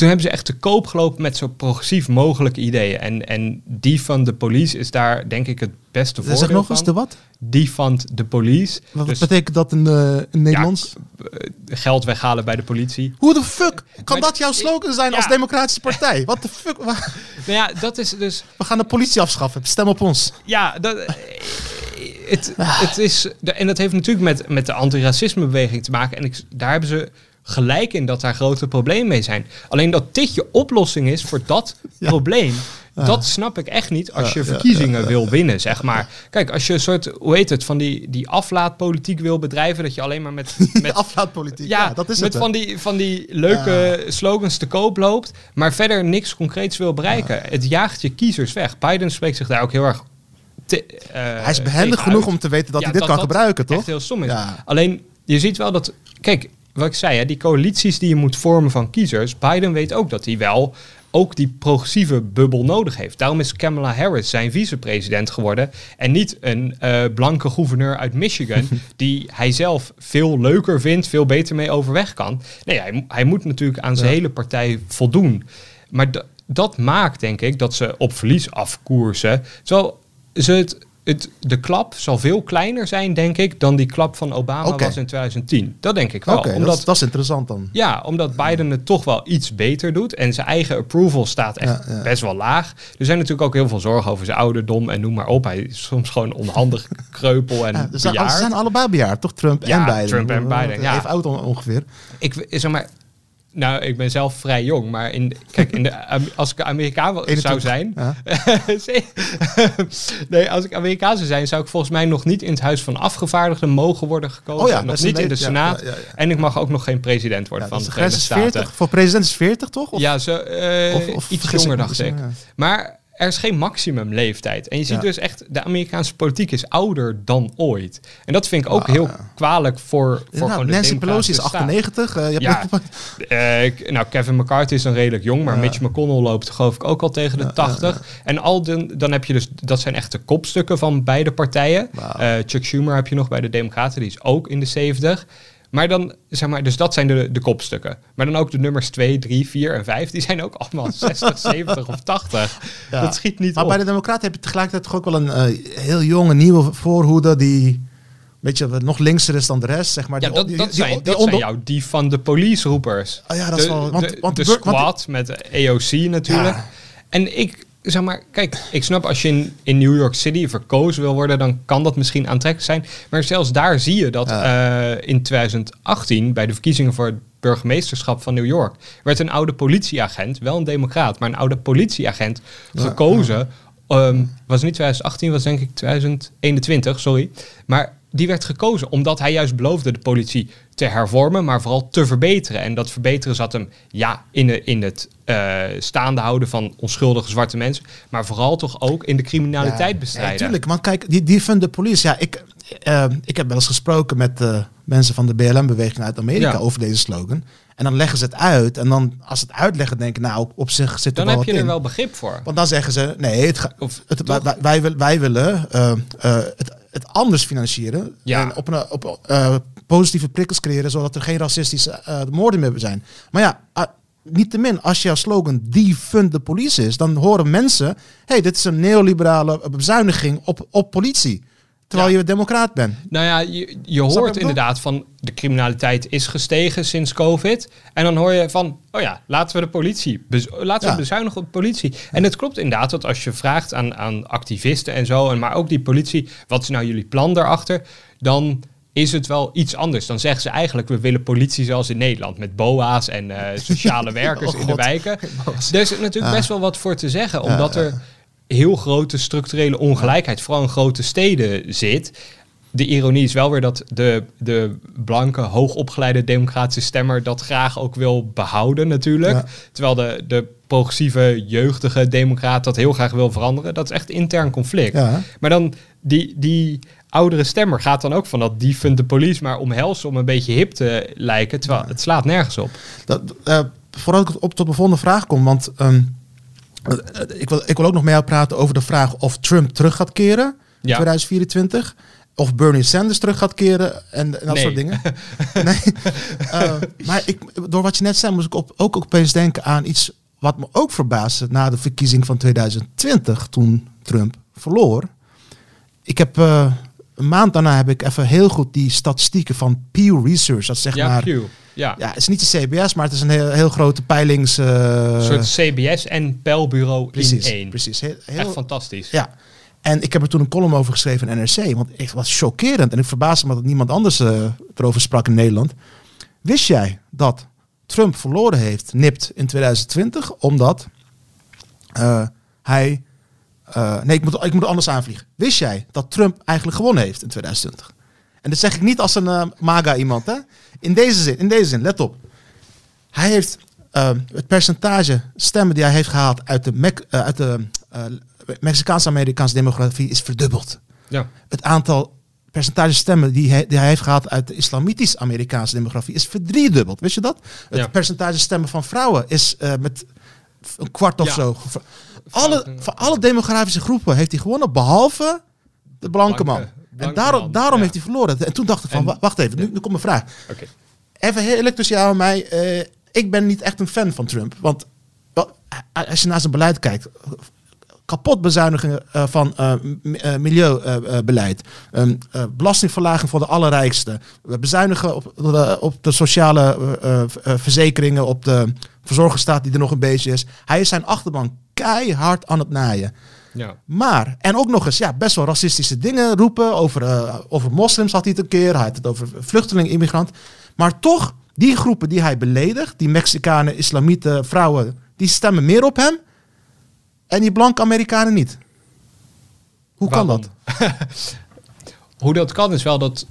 Toen hebben ze echt te koop gelopen met zo progressief mogelijke ideeën. En, en die van de police is daar denk ik het beste voordeel Zeg nog eens de wat? Die van de police. Wat Dus, betekent dat in, in Nederlands? eh, geld weghalen bij de politie. Hoe de fuck kan Maar- dat jouw slogan zijn als democratische partij? Wat de fuck? Nou ja, dat is dus... We gaan de politie afschaffen. Stem op ons. Ja, dat, eh, het, het is, en dat heeft natuurlijk met, met de antiracismebeweging te maken. En ik, daar hebben ze gelijk in dat daar grote problemen mee zijn. Alleen dat dit je oplossing is voor dat Ja. probleem. dat snap ik echt niet als je verkiezingen wil winnen, zeg maar. Kijk, als je een soort, hoe heet het, van die, die aflaatpolitiek wil bedrijven, dat je alleen maar met... Met aflaatpolitiek. Ja, ja, dat is met het. van die, van die leuke slogans te koop loopt, maar verder niks concreets wil bereiken. Het jaagt je kiezers weg. Biden spreekt zich daar ook heel erg te, eh, Hij is behendig genoeg uit. om te weten dat hij dit kan dat gebruiken, toch? Echt heel stom is. Alleen, je ziet wel dat... Kijk, wat ik zei, hè, die coalities die je moet vormen van kiezers... Biden weet ook dat hij wel ook die progressieve bubbel nodig heeft. Daarom is Kamala Harris zijn vicepresident geworden... en niet een eh, blanke gouverneur uit Michigan... die hij zelf veel leuker vindt, veel beter mee overweg kan. Nee, hij, hij moet natuurlijk aan zijn Ja. hele partij voldoen. Maar dat maakt, denk ik, dat ze op verlies afkoersen. Terwijl ze het, het, de klap zal veel kleiner zijn, denk ik, dan die klap van Obama was in 2010. Dat denk ik wel. Oké, dat, omdat, is- dat is interessant dan. ja, omdat Biden het toch wel iets beter doet. En zijn eigen approval staat echt Ja, ja. best wel laag. Er zijn natuurlijk ook heel veel zorgen over zijn ouderdom en noem maar op. Hij is soms gewoon onhandig, kreupel en Ja, ze, zijn, bejaard. ze zijn allebei bejaard, toch? Trump en Biden. Trump en Biden, ja. Even oud on- ongeveer. Ik zeg maar. Nou, ik ben zelf vrij jong, maar in, kijk, in de, als ik Amerikaan zou 21. zijn. Ja. nee, als ik Amerikaan zou zijn, zou ik volgens mij nog niet in het Huis van Afgevaardigden mogen worden gekozen. Oh ja, nog niet in de Senaat. ja. En ik mag ook nog geen president worden van dus de Verenigde 40. Staten. Voor president is 40, toch? Of, ja, zo, eh, of- of iets jonger, dacht ik. Maar er is geen maximumleeftijd. En je ziet Ja. dus echt, de Amerikaanse politiek is ouder dan ooit. En dat vind ik ook Ah, heel ja. kwalijk voor, voor Inderdaad, gewoon de Nancy Pelosi is democratische staat. 98. eh, je Ja. Eh, nou, Kevin McCarthy is dan redelijk jong, maar Ja. Mitch McConnell loopt geloof ik ook al tegen de 80. En al de, dan heb je dus, dat zijn echt de kopstukken van beide partijen. Wauw. Eh, Chuck Schumer heb je nog bij de Democraten, die is ook in de 70. Maar dan, zeg maar, dus dat zijn de, de kopstukken. Maar dan ook de nummers 2, 3, 4 en 5, die zijn ook allemaal 60, 70 of 80. Ja. Dat schiet niet Maar op. bij de Democraten heb je tegelijkertijd toch ook wel een eh, heel jonge, nieuwe voorhoede die weet je, nog linkser is dan de rest. Zeg maar. Ja, Die- dat, die- dat, zijn, die dat onder- zijn jouw die van de police-roepers. Oh ja, dat de, is wel... Want, de, want de want- squad met de AOC natuurlijk. Ja. En ik, zeg maar, kijk, ik snap als je in, in New York City verkozen wil worden, dan kan dat misschien aantrekkelijk zijn. Maar zelfs daar zie je dat eh, in 2018, bij de verkiezingen voor het burgemeesterschap van New York, werd een oude politieagent, wel een democraat, maar een oude politieagent gekozen. Ehm, was niet 2018, was denk ik 2021, sorry. Maar die werd gekozen omdat hij juist beloofde de politie te hervormen, maar vooral te verbeteren. En dat verbeteren zat hem ja, in, de, in het eh, staande houden van onschuldige zwarte mensen, maar vooral toch ook in de criminaliteit bestrijden. Natuurlijk, want kijk, die, die van de police, ja, ik, eh, ik heb wel eens gesproken met eh, mensen van de BLM-beweging uit Amerika Ja. over deze slogan. En dan leggen ze het uit. En dan, als ze het uitleggen, denk ik, nou, op, op zich zit er Dan wel heb wat je er in. wel begrip voor. Want dan zeggen ze, nee, het ga- Of het, wij, wij, wij willen eh, het, het anders financieren. Ja. En op, een, op eh, positieve prikkels creëren, zodat er geen racistische eh, moorden meer zijn. Maar ja, uh, niettemin, als jouw slogan defund de police is, dan horen mensen, hey, dit is een neoliberale bezuiniging op, op politie. Terwijl Ja. je democraat bent. Nou ja, je, hoort inderdaad van de criminaliteit is gestegen sinds COVID. En dan hoor je van, oh ja, laten we de politie, laten Ja. we bezuinigen op de politie. En het klopt inderdaad dat als je vraagt aan, aan activisten en zo, en maar ook die politie, wat is nou jullie plan daarachter? Dan is het wel iets anders. Dan zeggen ze eigenlijk, we willen politie zoals in Nederland, met boa's en eh, sociale werkers Oh in de God. wijken. Boa's. Er is natuurlijk Ja. best wel wat voor te zeggen, omdat ja. er heel grote structurele ongelijkheid, vooral in grote steden, zit. De ironie is wel weer dat de, de blanke, hoogopgeleide democratische stemmer dat graag ook wil behouden natuurlijk. Ja. Terwijl de, de progressieve, jeugdige democraat dat heel graag wil veranderen. Dat is echt intern conflict. Ja. Maar dan die, die oudere stemmer gaat dan ook van dat defund de police maar omhelzen om een beetje hip te lijken. Terwijl het slaat nergens op. Dat, eh, voordat ik op tot mijn volgende vraag kom, want eh, ik, wil, ik wil ook nog met jou praten over de vraag of Trump terug gaat keren in Ja. 2024. Of Bernie Sanders terug gaat keren en, en dat Nee. soort dingen. nee. Eh, maar ik, door wat je net zei, moest ik op, ook opeens denken aan iets wat me ook verbaasde na de verkiezing van 2020, toen Trump verloor. Ik heb eh, een maand daarna heb ik even heel goed die statistieken van Pew Research, dat zeg ja, maar Pew. Ja. ja, het is niet de CBS, maar het is een heel, heel grote peilings... eh, Een soort CBS en precies, in één. precies. Heel, heel- Echt fantastisch. ja. En ik heb er toen een column over geschreven in NRC, want het was chockerend. En ik verbaasde me dat niemand anders eh, erover sprak in Nederland. Wist jij dat Trump verloren heeft, nipt in 2020, omdat eh, hij... eh, nee, ik moet, ik moet anders aanvliegen. Wist jij dat Trump eigenlijk gewonnen heeft in 2020? En dat zeg ik niet als een eh, MAGA iemand, hè? In deze zin, in deze zin, let op. Hij heeft eh, het percentage stemmen die hij heeft gehaald uit de, eh, uit de Mexicaanse-Amerikaanse demografie is verdubbeld. Ja. Het aantal percentage stemmen die hij, die hij heeft gehad uit de islamitisch-Amerikaanse demografie is verdriedubbeld. Wist je dat? Het Ja. percentage stemmen van vrouwen is met een kwart of Ja. zo. Alle, van alle demografische groepen heeft hij gewonnen, behalve de blanke man. Blanke- en daarom, man, daarom ja. heeft hij verloren. En toen dacht ik van, En- wacht even, nu, nu komt mijn vraag. Even heel eerlijk tussen jou en mij. eh, ik ben niet echt een fan van Trump. Want als je naar zijn beleid kijkt. Kapot bezuinigen eh, van eh, eh, milieubeleid. Ehm, eh, belastingverlaging voor de allerrijkste. We bezuinigen op de, op de sociale verzekeringen. Op de verzorgingsstaat die er nog een beetje is. Hij is zijn achterban keihard aan het naaien. Ja. Maar, en ook nog eens, ja, best wel racistische dingen roepen. Over, over moslims had hij het een keer. Hij had het over vluchtelingen, immigrant. Maar toch, die groepen die hij beledigt, die Mexicanen, islamieten, vrouwen, die stemmen meer op hem. En die blanke Amerikanen niet. Hoe kan dat? Hoe dat kan is wel dat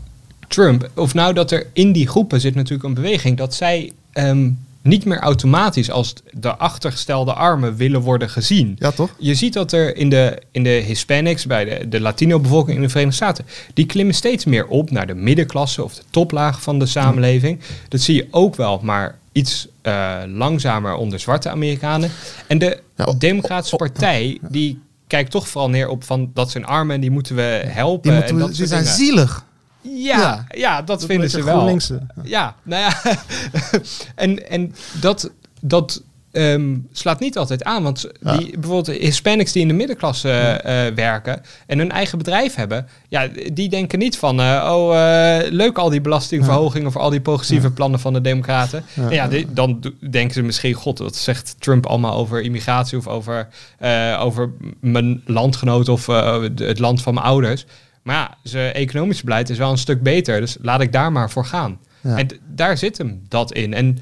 Trump, of nou dat er in die groepen zit natuurlijk een beweging, dat zij ehm, niet meer automatisch als de achtergestelde armen willen worden gezien. Ja, toch? Je ziet dat er in de, in de Hispanics, bij de, de Latino-bevolking in de Verenigde Staten, die klimmen steeds meer op naar de middenklasse of de toplaag van de samenleving. Dat zie je ook wel, maar iets eh, langzamer onder zwarte Amerikanen. En de Democratische Partij, die kijkt toch vooral neer op van dat zijn armen en die moeten we helpen. Die, moeten en dat die zijn dingen. zielig. Ja, Ja. ja. dat vinden ze wel. Ja, nou ja. en, en dat, dat ehm, slaat niet altijd aan. Want Ja. die, bijvoorbeeld Hispanics die in de middenklasse eh, werken en hun eigen bedrijf hebben, ja, die denken niet van, eh, oh, eh, leuk al die belastingverhogingen voor al die progressieve plannen van de Democraten. Ja. Die- dan denken ze misschien, god, wat zegt Trump allemaal over immigratie of over, eh, over mijn landgenoot of eh, het land van mijn ouders. Maar ja, zijn economisch beleid is wel een stuk beter, dus laat ik daar maar voor gaan. Ja. En daar zit hem dat in. En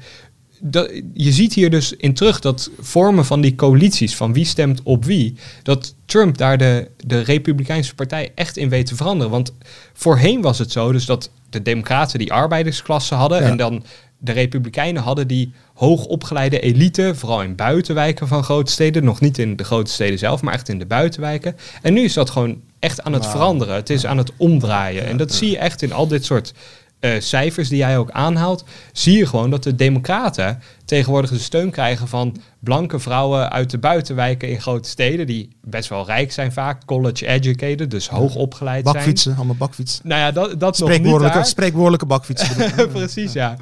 dat, je ziet hier dus in terug dat vormen van die coalities, van wie stemt op wie, dat Trump daar de, de Republikeinse partij echt in weet te veranderen. Want voorheen was het zo dus dat de Democraten die arbeidersklasse hadden Ja. en dan de Republikeinen hadden die hoogopgeleide elite, vooral in buitenwijken van grote steden, nog niet in de grote steden zelf, maar echt in de buitenwijken. En nu is dat gewoon echt aan het veranderen. Het is aan het omdraaien. en dat zie je echt in al dit soort eh, cijfers die jij ook aanhaalt, zie je gewoon dat de Democraten tegenwoordig de steun krijgen van blanke vrouwen uit de buitenwijken in grote steden, die best wel rijk zijn vaak, college educated, dus hoog opgeleid zijn. Bakfietsen, allemaal bakfietsen. Nou ja, dat, dat nog niet Spreekwoordelijke, spreekwoordelijke bakfietsen. Precies, ja.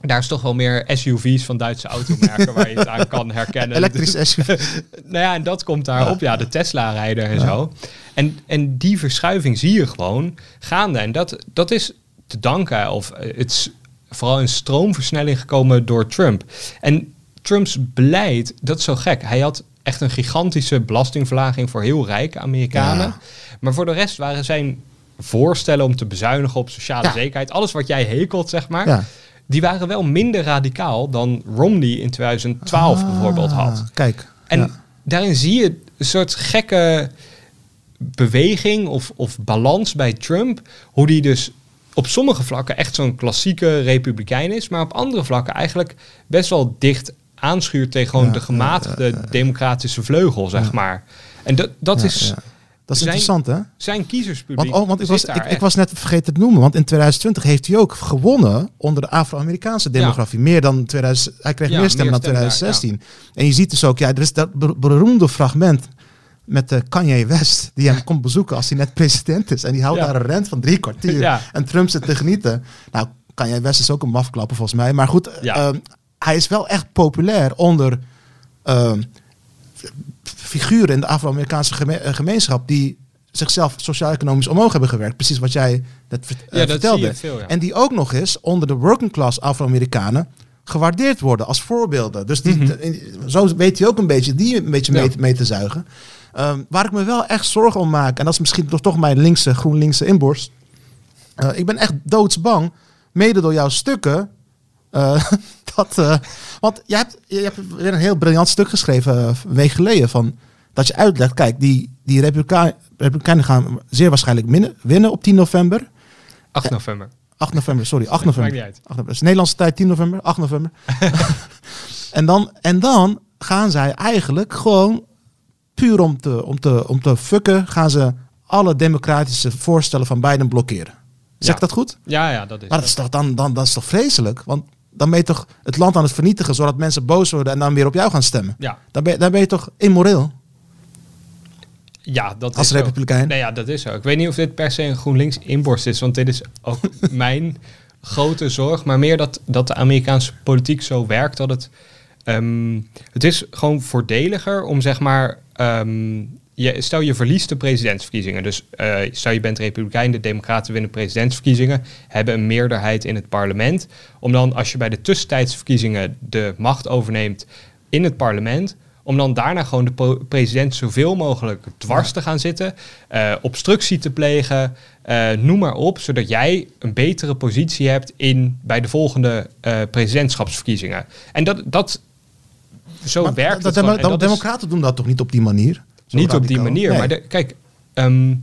Daar is toch wel meer SUV's van Duitse automerken waar je het aan kan herkennen. Elektrische SUV. Nou ja, en dat komt daarop. Ja, de Tesla-rijder en zo. En, en die verschuiving zie je gewoon gaande. En dat, dat is te danken, of eh, het is vooral een stroomversnelling gekomen door Trump. En Trumps beleid, dat is zo gek. Hij had echt een gigantische belastingverlaging voor heel rijke Amerikanen. Ja. Maar voor de rest waren zijn voorstellen om te bezuinigen op sociale Ja. zekerheid, alles wat jij hekelt, zeg maar, Ja. die waren wel minder radicaal dan Romney in 2012 bijvoorbeeld had. Ah, Kijk. En daarin zie je een soort gekke beweging of, of balans bij Trump. Hoe die dus op sommige vlakken echt zo'n klassieke republikein is, maar op andere vlakken eigenlijk best wel dicht aanschuurt tegen gewoon Ja, de gematigde democratische vleugel, zeg maar. En dat, dat is. Dat is zijn- interessant, hè? zijn kiezerspubliek. Want, oh, want ik, was, ik, was net vergeten te noemen, want in 2020 heeft hij ook gewonnen onder de Afro-Amerikaanse demografie. Meer dan 2000, hij kreeg meer stemmen dan stemmen daar, 2016. En je ziet dus ook, ja, er is dat ber- beroemde fragment met uh, Kanye West, die hem komt bezoeken als hij net president is. En die houdt Ja. daar een rent van drie kwartier. Ja. En Trump zit te genieten. Nou, Kanye West is ook een mafklapper volgens mij. Maar goed, Ja. ehm, hij is wel echt populair onder ehm, figuren in de Afro-Amerikaanse geme- eh, gemeenschap die zichzelf sociaal-economisch omhoog hebben gewerkt. Precies wat jij net vert- eh, vertelde. veel. En die ook nog eens onder de working class Afro-Amerikanen gewaardeerd worden als voorbeelden. Dus die, de- zo weet hij ook een beetje die een beetje mee, Mhm. Mee te zuigen. Ehm, waar ik me wel echt zorgen om maak, en dat is misschien toch, toch mijn linkse, groen-linkse inborst. Eh, ik ben echt doodsbang, mede door jouw stukken, eh, dat, eh, want je hebt, je hebt weer een heel briljant stuk geschreven een week geleden van Dat je uitlegt, kijk, die, die Republikeinen gaan zeer waarschijnlijk winnen, winnen op 10 november. 8 november. 8 november, sorry, 8 Maakt november. niet uit. 8 november. is Nederlandse tijd 10 november, 8 november. en, dan, en dan gaan zij eigenlijk gewoon puur om te, om, te, om te fucken, gaan ze alle democratische voorstellen van Biden blokkeren. Zeg Ja. ik dat goed? Ja, ja, dat is Maar dat is toch, dan, dan, dat is toch vreselijk? Want dan ben je toch het land aan het vernietigen, zodat mensen boos worden en dan weer op jou gaan stemmen. Ja, Dan ben, je- dan ben je toch immoreel ja dat als is zo. republikein? Nee, ja, dat is zo. Ik weet niet of dit per se een GroenLinks inborst is, want dit is ook mijn grote zorg. Maar meer dat, dat de Amerikaanse politiek zo werkt dat het... ehm, het is gewoon voordeliger om zeg maar... ehm, je, stel je verliest de presidentsverkiezingen. Dus eh, stel je bent republikein, de democraten winnen presidentsverkiezingen, hebben een meerderheid in het parlement. Om dan, als je bij de tussentijdse verkiezingen de macht overneemt in het parlement, om dan daarna gewoon de president zoveel mogelijk dwars te gaan zitten, eh, obstructie te plegen, eh, noem maar op, zodat jij een betere positie hebt in, bij de volgende presidentschapsverkiezingen. En dat, dat zo Maar werkt dat democraten doen dat toch niet op die manier? Zo niet op die manier. Nee. Maar de, kijk, ehm,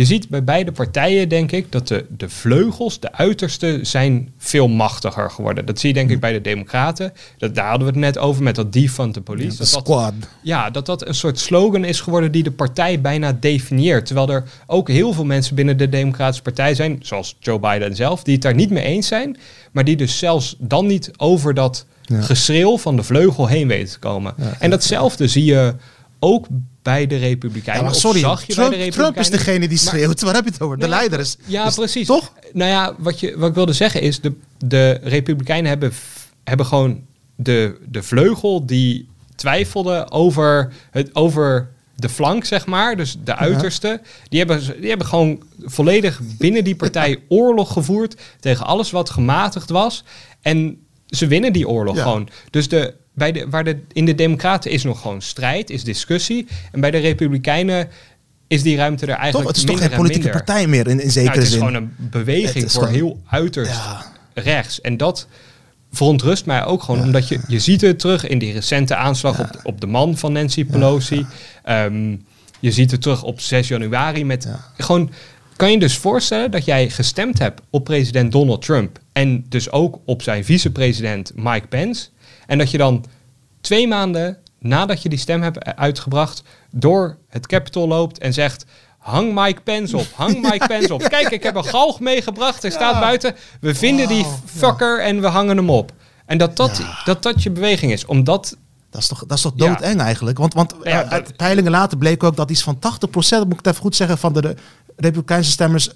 je ziet bij beide partijen, denk ik, dat de, de vleugels, de uitersten, zijn veel machtiger geworden. Dat zie je denk ik bij de Democraten. Dat, daar hadden we het net over met dat the police. de dat, dat, squad. ja, dat dat een soort slogan is geworden die de partij bijna definieert. Terwijl er ook heel veel mensen binnen de Democratische Partij zijn, zoals Joe Biden zelf, die het daar niet mee eens zijn. Maar die dus zelfs dan niet over dat Ja. geschreeuw van de vleugel heen weten te komen. Ja, en datzelfde zie je ook bij de Ja, Republikeinen. Of sorry, zag je Trump, bij de Trump is degene die Maar- schreeuwt. Waar heb je het over? De Nee, leider is. Ja, is- precies. Toch? Nou ja, wat, je, wat ik wilde zeggen is, de, de Republikeinen hebben, hebben gewoon de, de vleugel die twijfelde over, het, over de flank, zeg maar, dus de uiterste. Die, hebben, die hebben gewoon volledig binnen die partij oorlog gevoerd tegen alles wat gematigd was. En ze winnen die oorlog Ja. gewoon. Dus de, bij de, waar de, in de Democraten is nog gewoon strijd, is discussie. En bij de Republikeinen is die ruimte er Toch? eigenlijk Het is toch geen en politieke minder. partij meer in, in zekere Nou, het is zin. gewoon een beweging voor gewoon- heel uiterst Ja. rechts. En dat verontrust mij ook gewoon, omdat je, je ziet het terug in die recente aanslag op, op de man van Nancy Pelosi. Ehm, je ziet het terug op 6 januari met gewoon... Kan je dus voorstellen dat jij gestemd hebt op president Donald Trump en dus ook op zijn vicepresident Mike Pence en dat je dan twee maanden nadat je die stem hebt uitgebracht door het Capitol loopt en zegt hang Mike Pence op, hang Mike Pence op. Kijk, ik heb een galg meegebracht, hij staat buiten. We vinden die fucker en we hangen hem op. En dat dat, dat dat je beweging is, omdat Dat is toch, dat is toch Ja. doodeng eigenlijk? Want, want Ja, uit dat- peilingen later bleek ook dat iets van 80%, moet ik het even goed zeggen, van de, de Republikeinse stemmers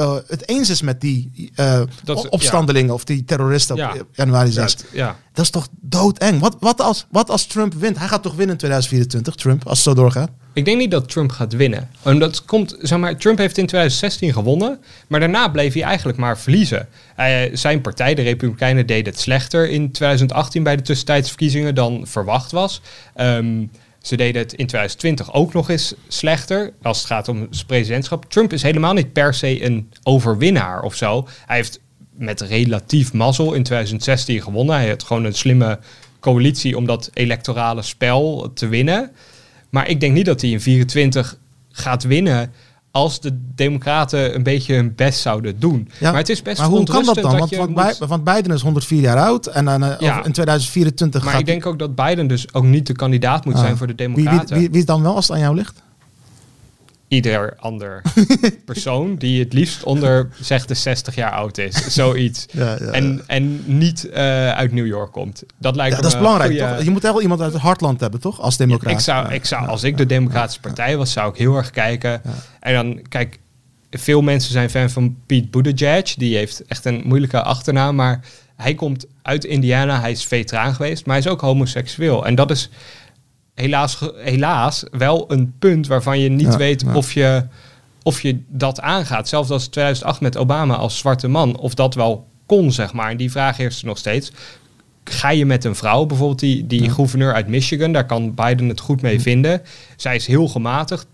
eh, het eens is met die eh, Dat opstandelingen of die terroristen Ja. op januari 6. Ja. Dat is toch doodeng? Wat, wat, als, wat als Trump wint? Hij gaat toch winnen in 2024, Trump, als het zo doorgaat? Ik denk niet dat Trump gaat winnen. En dat komt, zeg maar, Trump heeft in 2016 gewonnen, maar daarna bleef hij eigenlijk maar verliezen. Hij- zijn partij, de Republikeinen, deed het slechter in 2018 bij de tussentijdsverkiezingen dan verwacht was. Ehm, ze deden het in 2020 ook nog eens slechter als het gaat om zijn presidentschap. Trump is helemaal niet per se een overwinnaar of zo. Hij heeft met relatief mazzel in 2016 gewonnen. Hij had gewoon een slimme coalitie om dat electorale spel te winnen. Maar ik denk niet dat hij in 24 gaat winnen als de Democraten een beetje hun best zouden doen. Ja, maar het is best maar hoe kan dat dan? Want, je want, moet- Bi- want Biden is 104 jaar oud en dan, eh, Ja. over- in 2024 Maar gaat ik denk ook dat Biden dus ook niet de kandidaat moet Ah. zijn voor de wie, wie, Democraten. wie, wie is dan wel als het aan jou ligt? Ieder ander persoon die het liefst onder zeg de 60 jaar oud is. Zoiets. Ja, ja, en, en niet eh, uit New York komt. Dat lijkt Ja, me dat is belangrijk, goeie- toch? Je moet wel iemand uit het hartland hebben, toch? Als democraat. Ik zou, ik zou, als ik de Democratische Partij was, zou ik heel erg kijken. En dan, kijk, veel mensen zijn fan van Pete Buttigieg. Die heeft echt een moeilijke achternaam, maar hij komt uit Indiana. Hij is veteraan geweest, maar hij is ook homoseksueel. En dat is helaas, helaas wel een punt waarvan je niet Ja, weet ja. of je of je dat aangaat. Zelfs als 2008 met Obama als zwarte man, of dat wel kon, zeg maar. En die vraag heerst er nog steeds. Ga je met een vrouw, bijvoorbeeld die, die gouverneur uit Michigan, daar kan Biden het goed mee vinden. Zij is heel gematigd,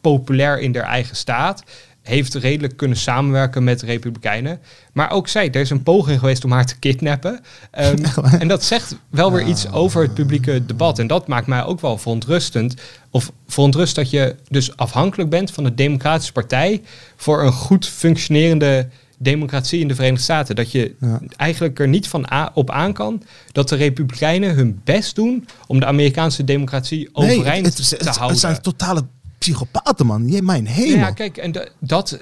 populair in haar eigen staat. Heeft redelijk kunnen samenwerken met de Republikeinen. Maar ook zij, er is een poging geweest om haar te kidnappen. Ehm, en dat zegt wel weer iets over het publieke debat. En dat maakt mij ook wel verontrustend. Of verontrust dat je dus afhankelijk bent van de Democratische Partij voor een goed functionerende democratie in de Verenigde Staten. Dat je Ja. eigenlijk er niet van op aan kan dat de Republikeinen hun best doen om de Amerikaanse democratie overeind het, het, het, te het houden. zijn totale psychopaten, man. Je, mijn hemel. Ja, kijk, en de- dat.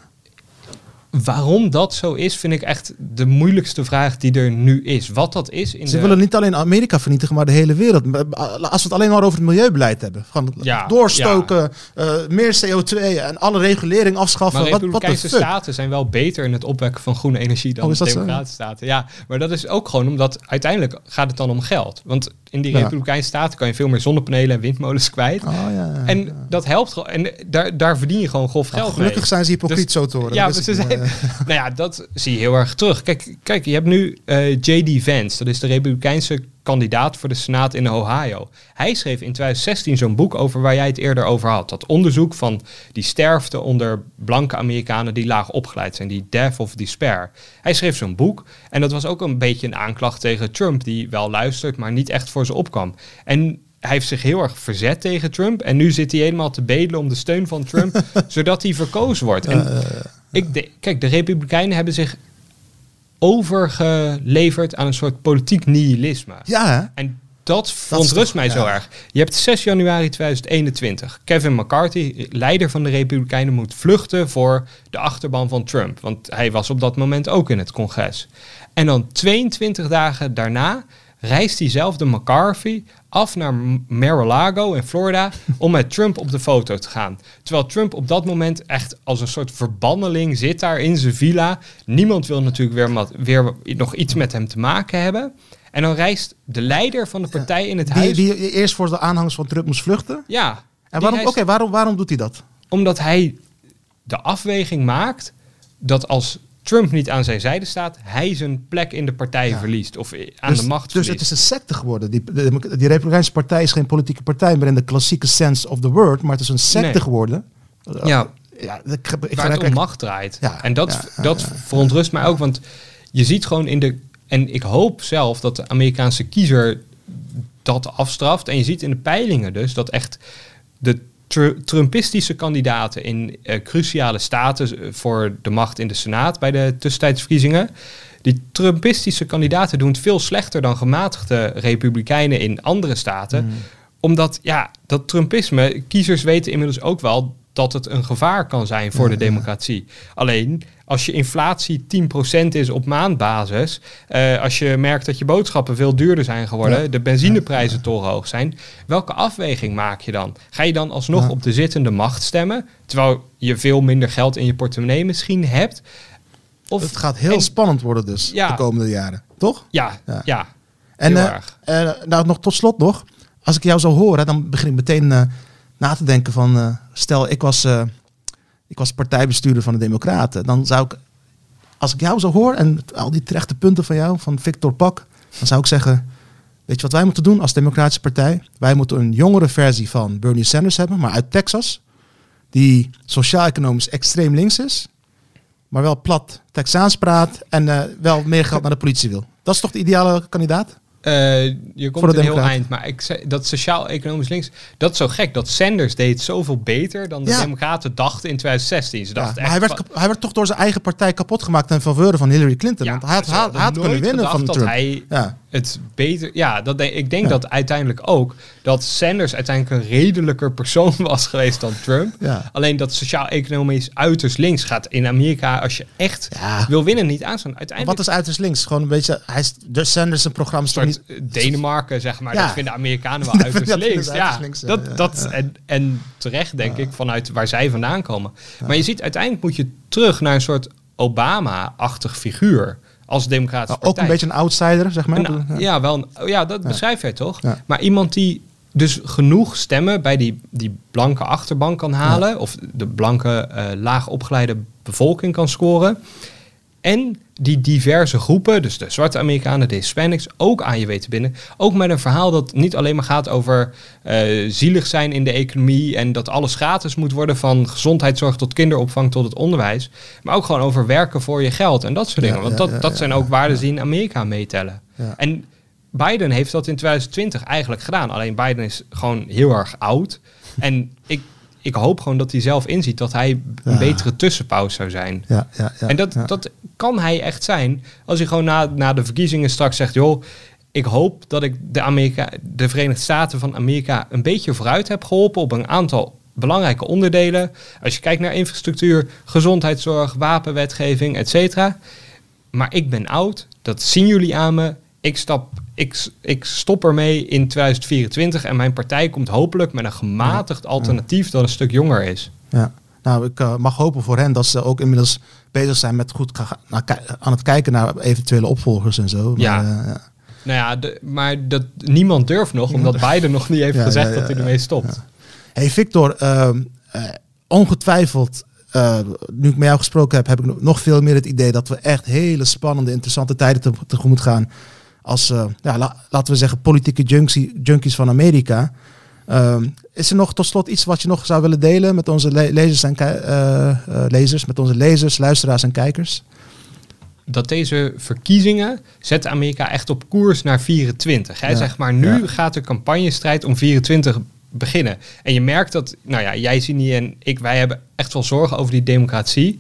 Waarom dat zo is, vind ik echt de moeilijkste vraag die er nu is. Wat dat is in Ze de... willen niet alleen Amerika vernietigen, maar de hele wereld. Maar Als we het alleen maar over het milieubeleid hebben. Van Ja, doorstoken, eh, meer CO2 en alle regulering afschaffen. Maar Wat, wat de staten zijn wel beter in het opwekken van groene energie dan Oh, zo? Democratische staten. Ja, maar dat is ook gewoon omdat uiteindelijk gaat het dan om geld. Want in die. Republikeinse staten kan je veel meer zonnepanelen en windmolens kwijt. Oh, ja, En dat helpt gewoon. En daar, daar verdien je gewoon grof Nou, geld gelukkig mee. zijn ze hypocriet Dus- zo te horen. Ja, ze zijn, niet. nou ja, dat zie je heel erg terug. Kijk, kijk je hebt nu eh, J.D. Vance, dat is de Republikeinse kandidaat voor de Senaat in Ohio. Hij schreef in 2016 zo'n boek over waar jij het eerder over had. Dat onderzoek van die sterfte onder blanke Amerikanen die laag opgeleid zijn, die Death of Despair. Hij schreef zo'n boek en dat was ook een beetje een aanklacht tegen Trump, die wel luistert, maar niet echt voor ze opkwam. En hij heeft zich heel erg verzet tegen Trump. En nu zit hij helemaal te bedelen om de steun van Trump, zodat hij verkozen wordt. En ik de- kijk, de Republikeinen hebben zich overgeleverd aan een soort politiek nihilisme. ja? En dat verontrust mij zo erg. Je hebt 6 januari 2021. Kevin McCarthy, leider van de Republikeinen, moet vluchten voor de achterban van Trump. Want hij was op dat moment ook in het congres. En dan 22 dagen daarna reist diezelfde McCarthy af naar Mar-a-Lago in Florida om met Trump op de foto te gaan. Terwijl Trump op dat moment echt als een soort verbanneling zit daar in zijn villa. Niemand wil natuurlijk weer, weer nog iets met hem te maken hebben. En dan reist de leider van de partij in het Die, huis. die eerst voor de aanhangers van Trump moest vluchten. ja. En waarom, reist- oké, waarom, waarom doet hij dat? Omdat hij de afweging maakt dat als Trump niet aan zijn zijde staat, hij zijn plek in de partij Ja. verliest. Of aan dus, de macht Dus het verliest. is een secte geworden. Die, de, die Republikeinse partij is geen politieke partij meer in de klassieke sense of the word, maar het is een secte Nee. geworden. ja, Ja, ik, ik, ik, waar het om macht draait. Ja, en dat, ja, dat verontrust mij ook, want je ziet gewoon in de... En ik hoop zelf dat de Amerikaanse kiezer dat afstraft. En je ziet in de peilingen dus dat echt de Tr- Trumpistische kandidaten in eh, cruciale staten eh, voor de macht in de Senaat bij de tussentijdsverkiezingen. Die Trumpistische kandidaten doen het veel slechter dan gematigde republikeinen in andere staten. Omdat, ja, dat Trumpisme, kiezers weten inmiddels ook wel dat het een gevaar kan zijn voor de democratie. Alleen, als je inflatie 10% is op maandbasis, eh, als je merkt dat je boodschappen veel duurder zijn geworden, Ja. de benzineprijzen torenhoog zijn, welke afweging maak je dan? Ga je dan alsnog Ja. op de zittende macht stemmen, terwijl je veel minder geld in je portemonnee misschien hebt? Of, Het gaat heel en- spannend worden dus Ja. de komende jaren. Toch? Ja, Ja. ja. En eh, nou, nog tot slot nog. Als ik jou zou horen, dan begin ik meteen na te denken van... stel, ik was, ik was partijbestuurder van de Democraten. Dan zou ik, als ik jou zo hoor en al die terechte punten van jou, van Victor Pak... dan zou ik zeggen, weet je wat wij moeten doen als Democratische Partij? Wij moeten een jongere versie van Bernie Sanders hebben, maar uit Texas. Die sociaal-economisch extreem links is. Maar wel plat Texaans praat en eh, wel meer geld naar de politie wil. Dat is toch de ideale kandidaat? Eh, je komt een heel eind, maar ik zei, dat sociaal-economisch links, dat is zo gek. Dat Sanders deed zoveel beter dan de Ja. Democraten dachten in 2016. Ze Ja, dachten echt hij werd, hij werd toch door zijn eigen partij kapot gemaakt ten faveur van Hillary Clinton. Ja, want hij had, had, kunnen winnen van gedacht Trump. Dat hij Ja. Het beter. Ja, dat denk, ik denk Ja. dat uiteindelijk ook dat Sanders uiteindelijk een redelijker persoon was geweest dan Trump. Ja. Alleen dat sociaal-economisch uiterst links gaat in Amerika als je echt Ja. wil winnen niet aanstaan. Uiteindelijk Wat is uiterst links? Gewoon een beetje. Hij is, de Sanders een programma een niet. eh, Denemarken, zeg maar. Ja. Dat vinden Amerikanen wel uiterst links. Ja, links, dat, dat. En, en terecht, denk ik, vanuit waar zij vandaan komen. Maar je ziet, uiteindelijk moet je terug naar een soort Obama-achtig figuur als democratische Nou, ook partij. een beetje een outsider, zeg maar. Een- ja. ja. wel een, oh ja, dat beschrijf jij toch? Ja. Maar iemand die dus genoeg stemmen bij die, die blanke achterban kan halen, of de blanke, eh, laag opgeleide bevolking kan scoren. En die diverse groepen, dus de zwarte Amerikanen, de Hispanics, ook aan je weten binnen. Ook met een verhaal dat niet alleen maar gaat over uh, zielig zijn in de economie en dat alles gratis moet worden, van gezondheidszorg tot kinderopvang tot het onderwijs. Maar ook gewoon over werken voor je geld en dat soort dingen. Want dat, dat zijn ook waarden die in Amerika meetellen. En Biden heeft dat in 2020 eigenlijk gedaan. Alleen Biden is gewoon heel erg oud. En ik, ik hoop gewoon dat hij zelf inziet dat hij een betere tussenpauze zou zijn. Ja, ja, ja, en dat, dat kan hij echt zijn als hij gewoon na, na de verkiezingen straks zegt... joh, ik hoop dat ik de, Amerika, de Verenigde Staten van Amerika een beetje vooruit heb geholpen... op een aantal belangrijke onderdelen. Als je kijkt naar infrastructuur, gezondheidszorg, wapenwetgeving, et cetera. Maar ik ben oud, dat zien jullie aan me. Ik stap ik, ik stop ermee in 2024 en mijn partij komt hopelijk met een gematigd alternatief dat een stuk jonger is. Ja, nou, ik uh, mag hopen voor hen dat ze ook inmiddels bezig zijn met goed aan het kijken naar eventuele opvolgers en zo. Maar, ja. Uh, ja. Nou ja, de, maar dat, niemand durft nog, omdat Biden nog niet heeft gezegd dat hij ermee stopt. Hey Victor, uh, ongetwijfeld nu ik met jou gesproken heb, heb ik nog veel meer het idee dat we echt hele spannende, interessante tijden te, tegemoet gaan als, uh, ja, laten we zeggen, politieke junkie, junkies van Amerika. Uh, is er nog tot slot iets wat je nog zou willen delen met onze le lezers, en uh, lezers, met onze lezers, luisteraars en kijkers? Dat deze verkiezingen zetten Amerika echt op koers naar 24. Hè? zeg maar, nu gaat de campagnestrijd om 24 beginnen. En je merkt dat, nou ja, jij niet en ik, wij hebben echt wel zorgen over die democratie.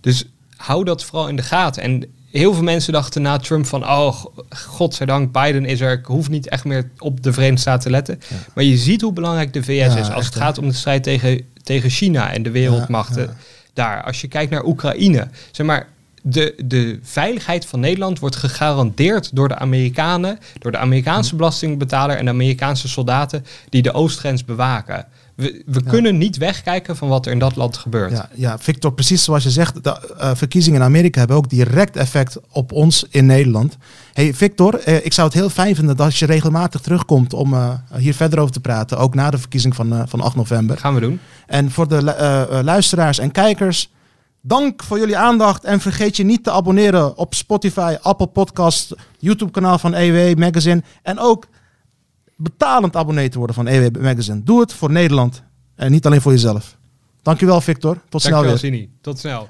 Dus hou dat vooral in de gaten. En heel veel mensen dachten na Trump van, oh, godzijdank, Biden is er. Ik hoef niet echt meer op de Verenigde Staten te letten. Maar je ziet hoe belangrijk de VS is als het gaat om de strijd tegen, tegen China en de wereldmachten daar. Als je kijkt naar Oekraïne, zeg maar, de, de veiligheid van Nederland wordt gegarandeerd door de Amerikanen, door de Amerikaanse belastingbetaler en de Amerikaanse soldaten die de oostgrens bewaken. We, we kunnen niet wegkijken van wat er in dat land gebeurt. Ja, ja Victor, precies zoals je zegt, de uh, verkiezingen in Amerika hebben ook direct effect op ons in Nederland. Hey Victor, uh, ik zou het heel fijn vinden dat je regelmatig terugkomt om uh, hier verder over te praten, ook na de verkiezing van, van 8 november. Gaan we doen. En voor de luisteraars en kijkers, dank voor jullie aandacht en vergeet je niet te abonneren op Spotify, Apple Podcast, YouTube kanaal van EW Magazine en ook betalend abonnee te worden van EW Magazine. Doe het voor Nederland en niet alleen voor jezelf. Dankjewel Victor. Tot snel weer. Sini. Tot snel.